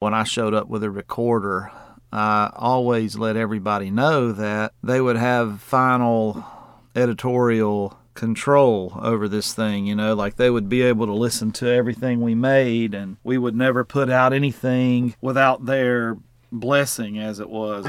When I showed up with a recorder, I always let everybody know that they would have final editorial control over this thing, you know, like they would be able to listen to everything we made and we would never put out anything without their blessing as it was.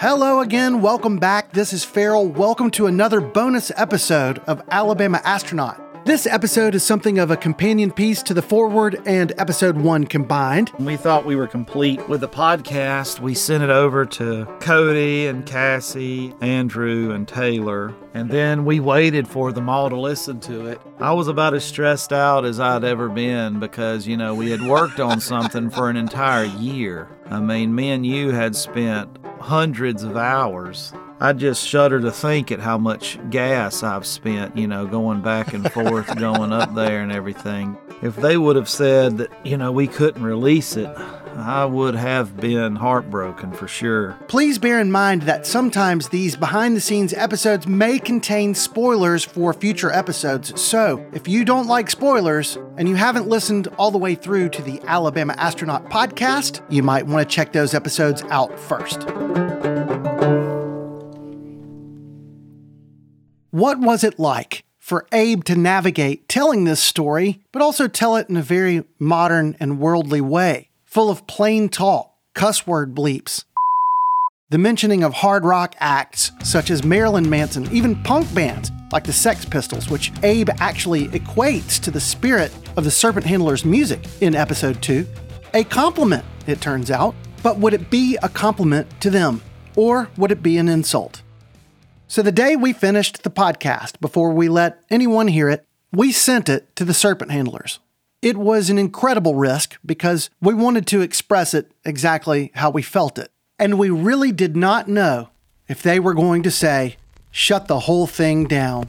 Hello again, welcome back. This is Ferrill. Welcome to another bonus episode of Alabama Astronaut. This episode is something of a companion piece to the forward and episode one combined. We thought we were complete with the podcast, we sent it over to Cody and Cassy, Andrew and Taylor, and then we waited for them all to listen to it. I was about as stressed out as I'd ever been because, you know, we had worked on something for an entire year. I mean, me and you had spent hundreds of hours I just shudder to think at how much gas I've spent, you know, going back and forth, going up there and everything. If they would have said that, you know, we couldn't release it, I would have been heartbroken for sure. Please bear in mind that sometimes these behind the scenes episodes may contain spoilers for future episodes. So, if you don't like spoilers and you haven't listened all the way through to the Alabama Astronaut podcast, you might want to check those episodes out first. What was it like for Abe to navigate telling this story, but also tell it in a very modern and worldly way, full of plain talk, cuss word bleeps, the mentioning of hard rock acts such as Marilyn Manson, even punk bands like the Sex Pistols, which Abe actually equates to the spirit of the Serpent Handler's music in episode 2. A compliment, it turns out, but would it be a compliment to them? Or would it be an insult? So the day we finished the podcast, before we let anyone hear it, we sent it to the serpent handlers. It was an incredible risk because we wanted to express it exactly how we felt it. And we really did not know if they were going to say, shut the whole thing down.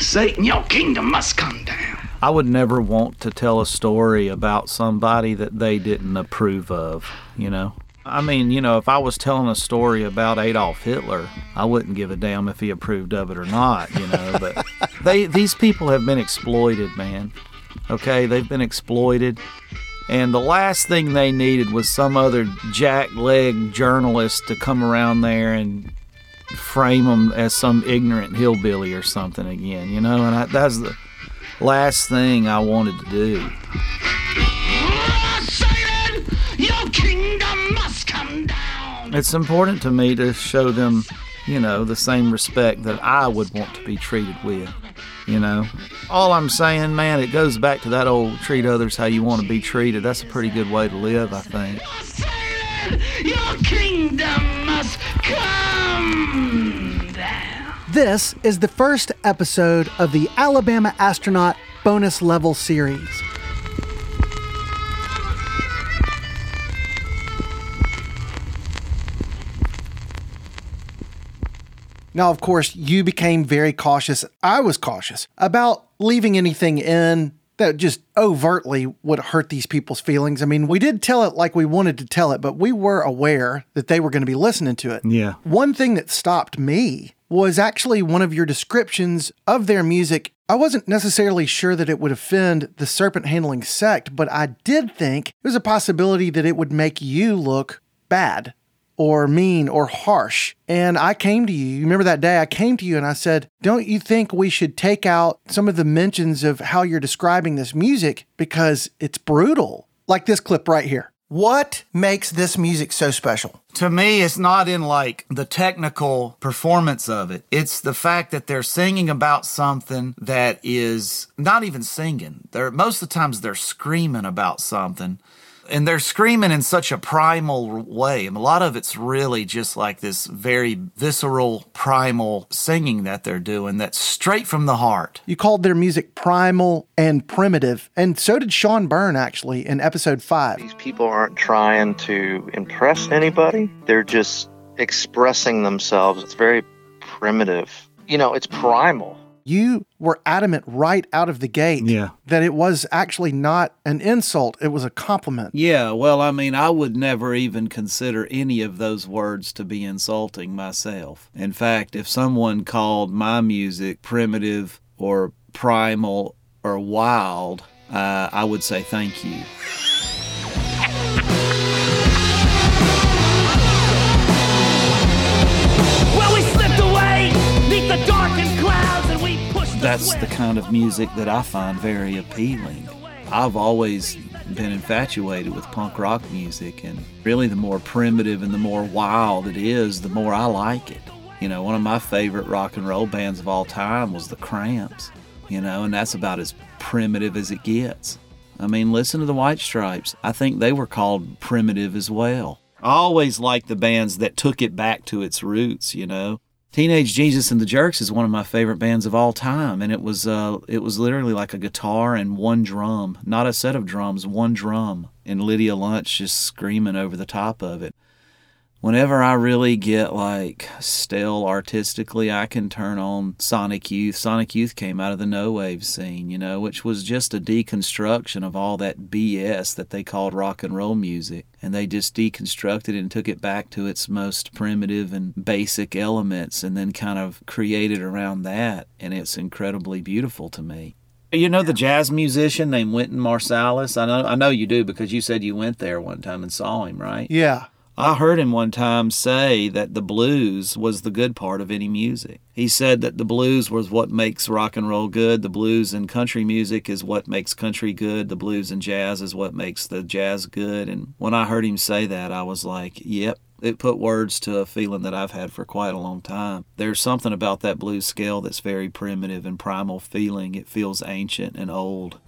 Satan, your kingdom must come down. I would never want to tell a story about somebody that they didn't approve of, you know? I mean, you know, if I was telling a story about Adolf Hitler, I wouldn't give a damn if he approved of it or not, you know. But they these people have been exploited, man. Okay, they've been exploited. And the last thing they needed was some other jackleg journalist to come around there and frame them as some ignorant hillbilly or something again, you know. And I, that's the last thing I wanted to do. It's important to me to show them, you know, the same respect that I would want to be treated with. You know, all I'm saying, man, it goes back to that old treat others how you want to be treated. That's a pretty good way to live, I think. Your kingdom must come down. This is the first episode of the Alabama Astronaut bonus level series. Now, of course, you became very cautious. I was cautious about leaving anything in that just overtly would hurt these people's feelings. I mean, we did tell it like we wanted to tell it, but we were aware that they were going to be listening to it. Yeah. One thing that stopped me was actually one of your descriptions of their music. I wasn't necessarily sure that it would offend the serpent handling sect, but I did think there's a possibility that it would make you look bad or mean or harsh. And I came to you. You remember that day I came to you and I said, Don't you think we should take out some of the mentions of how you're describing this music because it's brutal? Like this clip right here. What makes this music so special? To me, it's not in like the technical performance of it. It's the fact that they're singing about something that is not even singing. They're most of the times they're screaming about something and they're screaming in such a primal way. And a lot of it's really just like this very visceral, primal singing that they're doing that's straight from the heart. You called their music primal and primitive, and so did Sean Byrne actually in episode five. These people aren't trying to impress anybody, they're just expressing themselves. It's very primitive. You know, it's primal you were adamant right out of the gate yeah. that it was actually not an insult, it was a compliment. Yeah, well, I mean, I would never even consider any of those words to be insulting myself. In fact, if someone called my music primitive or primal or wild, uh, I would say thank you. That's the kind of music that I find very appealing. I've always been infatuated with punk rock music, and really, the more primitive and the more wild it is, the more I like it. You know, one of my favorite rock and roll bands of all time was the Cramps, you know, and that's about as primitive as it gets. I mean, listen to the White Stripes. I think they were called primitive as well. I always liked the bands that took it back to its roots, you know. Teenage Jesus and the Jerks is one of my favorite bands of all time, and it was uh, it was literally like a guitar and one drum, not a set of drums, one drum, and Lydia Lunch just screaming over the top of it whenever I really get like stale artistically, I can turn on Sonic Youth. Sonic Youth came out of the no wave scene, you know, which was just a deconstruction of all that BS that they called rock and roll music. And they just deconstructed and took it back to its most primitive and basic elements and then kind of created around that. And it's incredibly beautiful to me. You know the jazz musician named Wynton Marsalis? I know I know you do because you said you went there one time and saw him, right? Yeah. I heard him one time say that the blues was the good part of any music. He said that the blues was what makes rock and roll good. The blues and country music is what makes country good. The blues and jazz is what makes the jazz good. And when I heard him say that, I was like, yep, it put words to a feeling that I've had for quite a long time. There's something about that blues scale that's very primitive and primal feeling. It feels ancient and old.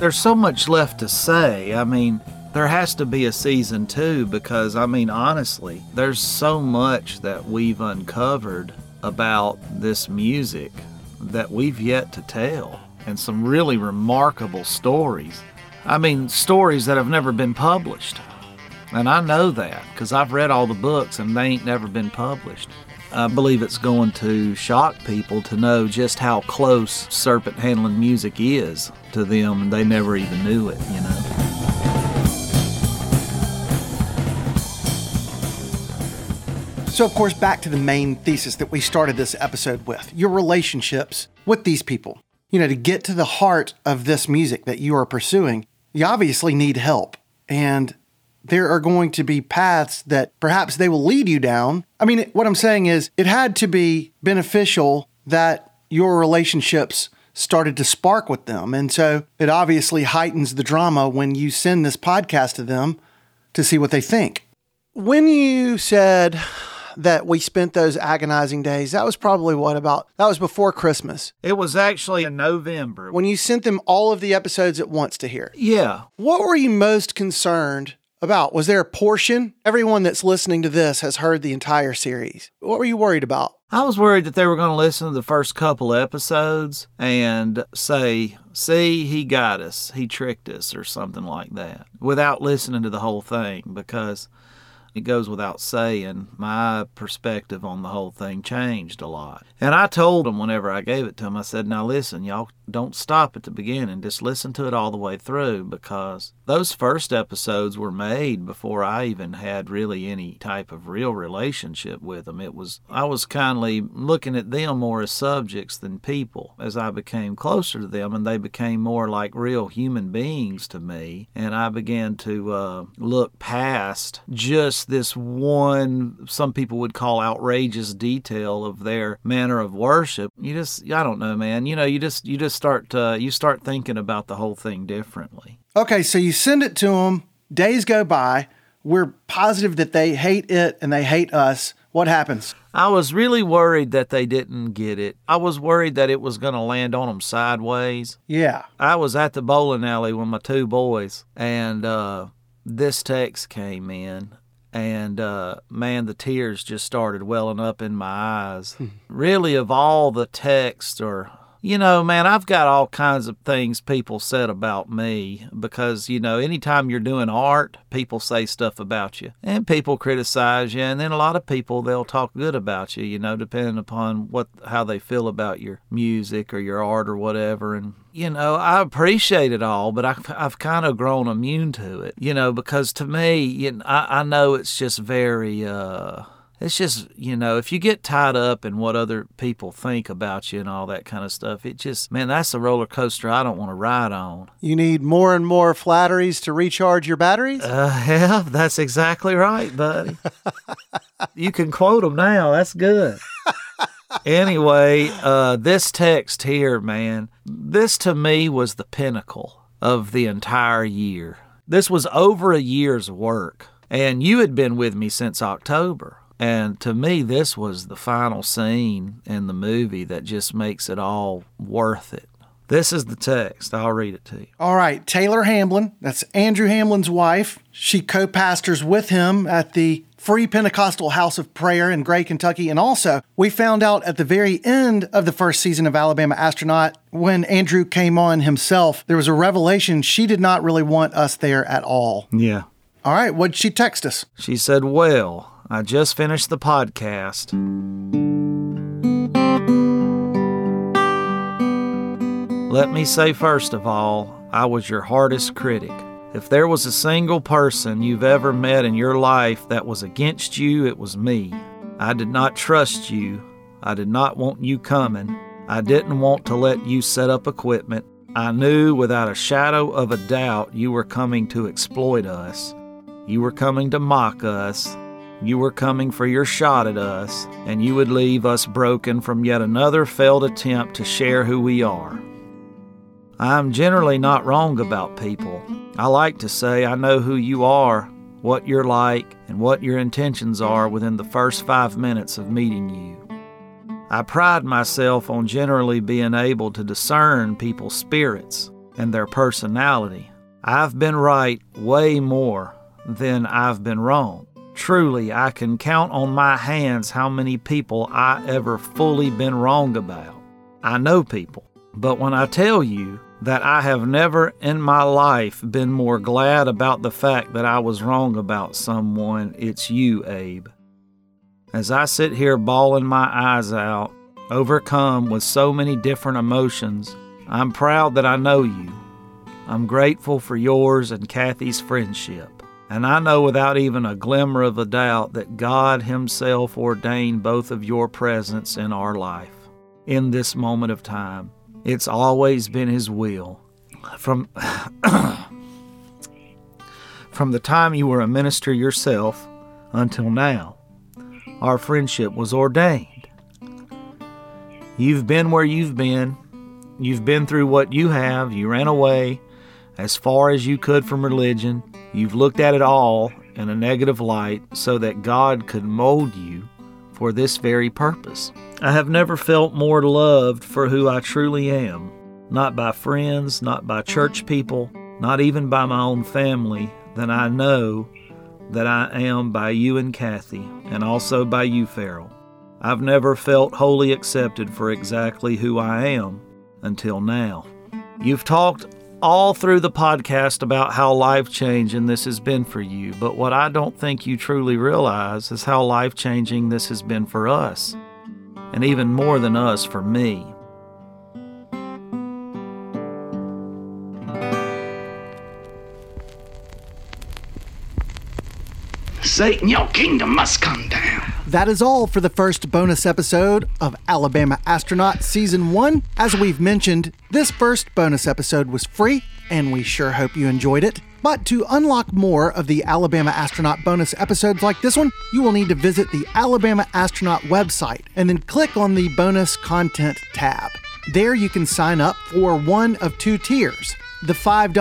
There's so much left to say. I mean, there has to be a season two because, I mean, honestly, there's so much that we've uncovered about this music that we've yet to tell, and some really remarkable stories. I mean, stories that have never been published. And I know that because I've read all the books and they ain't never been published. I believe it's going to shock people to know just how close serpent handling music is to them, and they never even knew it, you know. So, of course, back to the main thesis that we started this episode with your relationships with these people. You know, to get to the heart of this music that you are pursuing, you obviously need help. And there are going to be paths that perhaps they will lead you down. I mean, what I'm saying is it had to be beneficial that your relationships started to spark with them. And so it obviously heightens the drama when you send this podcast to them to see what they think. When you said that we spent those agonizing days, that was probably what about that was before Christmas. It was actually in November. When you sent them all of the episodes at once to hear. Yeah. What were you most concerned about? Was there a portion? Everyone that's listening to this has heard the entire series. What were you worried about? I was worried that they were going to listen to the first couple episodes and say, see, he got us, he tricked us, or something like that, without listening to the whole thing because it goes without saying, my perspective on the whole thing changed a lot. And I told them whenever I gave it to them, I said, now listen, y'all don't stop at the beginning. Just listen to it all the way through because those first episodes were made before I even had really any type of real relationship with them. It was, I was kindly looking at them more as subjects than people as I became closer to them and they became more like real human beings to me. And I began to uh, look past just this one, some people would call outrageous detail of their manner of worship. You just, I don't know, man. You know, you just, you just start uh, you start thinking about the whole thing differently. Okay, so you send it to them. Days go by. We're positive that they hate it and they hate us. What happens? I was really worried that they didn't get it. I was worried that it was going to land on them sideways. Yeah. I was at the bowling alley with my two boys, and uh, this text came in and uh, man, the tears just started welling up in my eyes. really, of all the text or you know, man, I've got all kinds of things people said about me because, you know, anytime you're doing art, people say stuff about you and people criticize you. And then a lot of people, they'll talk good about you, you know, depending upon what, how they feel about your music or your art or whatever. And, you know, I appreciate it all, but I've, I've kind of grown immune to it, you know, because to me, you know, I, I know it's just very, uh, It's just, you know, if you get tied up in what other people think about you and all that kind of stuff, it just, man, that's a roller coaster I don't want to ride on. You need more and more flatteries to recharge your batteries? Uh, yeah, that's exactly right, buddy. you can quote them now. That's good. anyway, uh, this text here, man, this to me was the pinnacle of the entire year. This was over a year's work, and you had been with me since October. And to me, this was the final scene in the movie that just makes it all worth it. This is the text. I'll read it to you. All right, Taylor Hamblin, that's Andrew Hamblin's wife. She co pastors with him at the Free Pentecostal House of Prayer in Gray, Kentucky. And also, we found out at the very end of the first season of Alabama Astronaut, when Andrew came on himself, there was a revelation she did not really want us there at all. Yeah. All right, what'd she text us? She said, Well, I just finished the podcast. Let me say, first of all, I was your hardest critic. If there was a single person you've ever met in your life that was against you, it was me. I did not trust you. I did not want you coming. I didn't want to let you set up equipment. I knew without a shadow of a doubt you were coming to exploit us. You were coming to mock us. You were coming for your shot at us, and you would leave us broken from yet another failed attempt to share who we are. I am generally not wrong about people. I like to say I know who you are, what you're like, and what your intentions are within the first five minutes of meeting you. I pride myself on generally being able to discern people's spirits and their personality. I've been right way more than I've been wrong. Truly, I can count on my hands how many people I ever fully been wrong about. I know people, but when I tell you that I have never in my life been more glad about the fact that I was wrong about someone, it's you, Abe. As I sit here bawling my eyes out, overcome with so many different emotions, I'm proud that I know you. I'm grateful for yours and Kathy's friendship. And I know without even a glimmer of a doubt that God Himself ordained both of your presence in our life in this moment of time. It's always been His will. From, from the time you were a minister yourself until now, our friendship was ordained. You've been where you've been. You've been through what you have. You ran away as far as you could from religion. You've looked at it all in a negative light so that God could mold you for this very purpose. I have never felt more loved for who I truly am, not by friends, not by church people, not even by my own family, than I know that I am by you and Kathy, and also by you, Ferrill. I've never felt wholly accepted for exactly who I am until now. You've talked all through the podcast about how life changing this has been for you, but what I don't think you truly realize is how life changing this has been for us, and even more than us, for me. Satan, your kingdom must come down. That is all for the first bonus episode of Alabama Astronaut Season 1. As we've mentioned, this first bonus episode was free, and we sure hope you enjoyed it. But to unlock more of the Alabama Astronaut bonus episodes like this one, you will need to visit the Alabama Astronaut website and then click on the Bonus Content tab. There you can sign up for one of two tiers the $5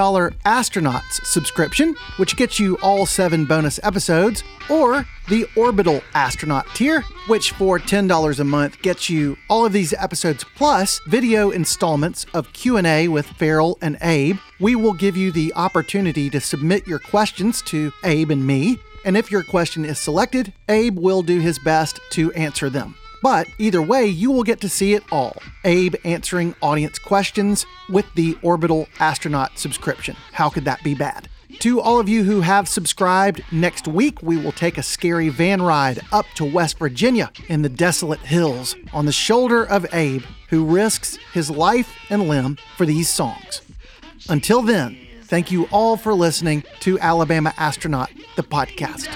Astronauts subscription, which gets you all seven bonus episodes, or the Orbital Astronaut tier, which for $10 a month gets you all of these episodes plus video installments of Q&A with Ferrill and Abe. We will give you the opportunity to submit your questions to Abe and me, and if your question is selected, Abe will do his best to answer them. But either way, you will get to see it all. Abe answering audience questions with the Orbital Astronaut subscription. How could that be bad? To all of you who have subscribed, next week we will take a scary van ride up to West Virginia in the desolate hills on the shoulder of Abe, who risks his life and limb for these songs. Until then, thank you all for listening to Alabama Astronaut, the podcast.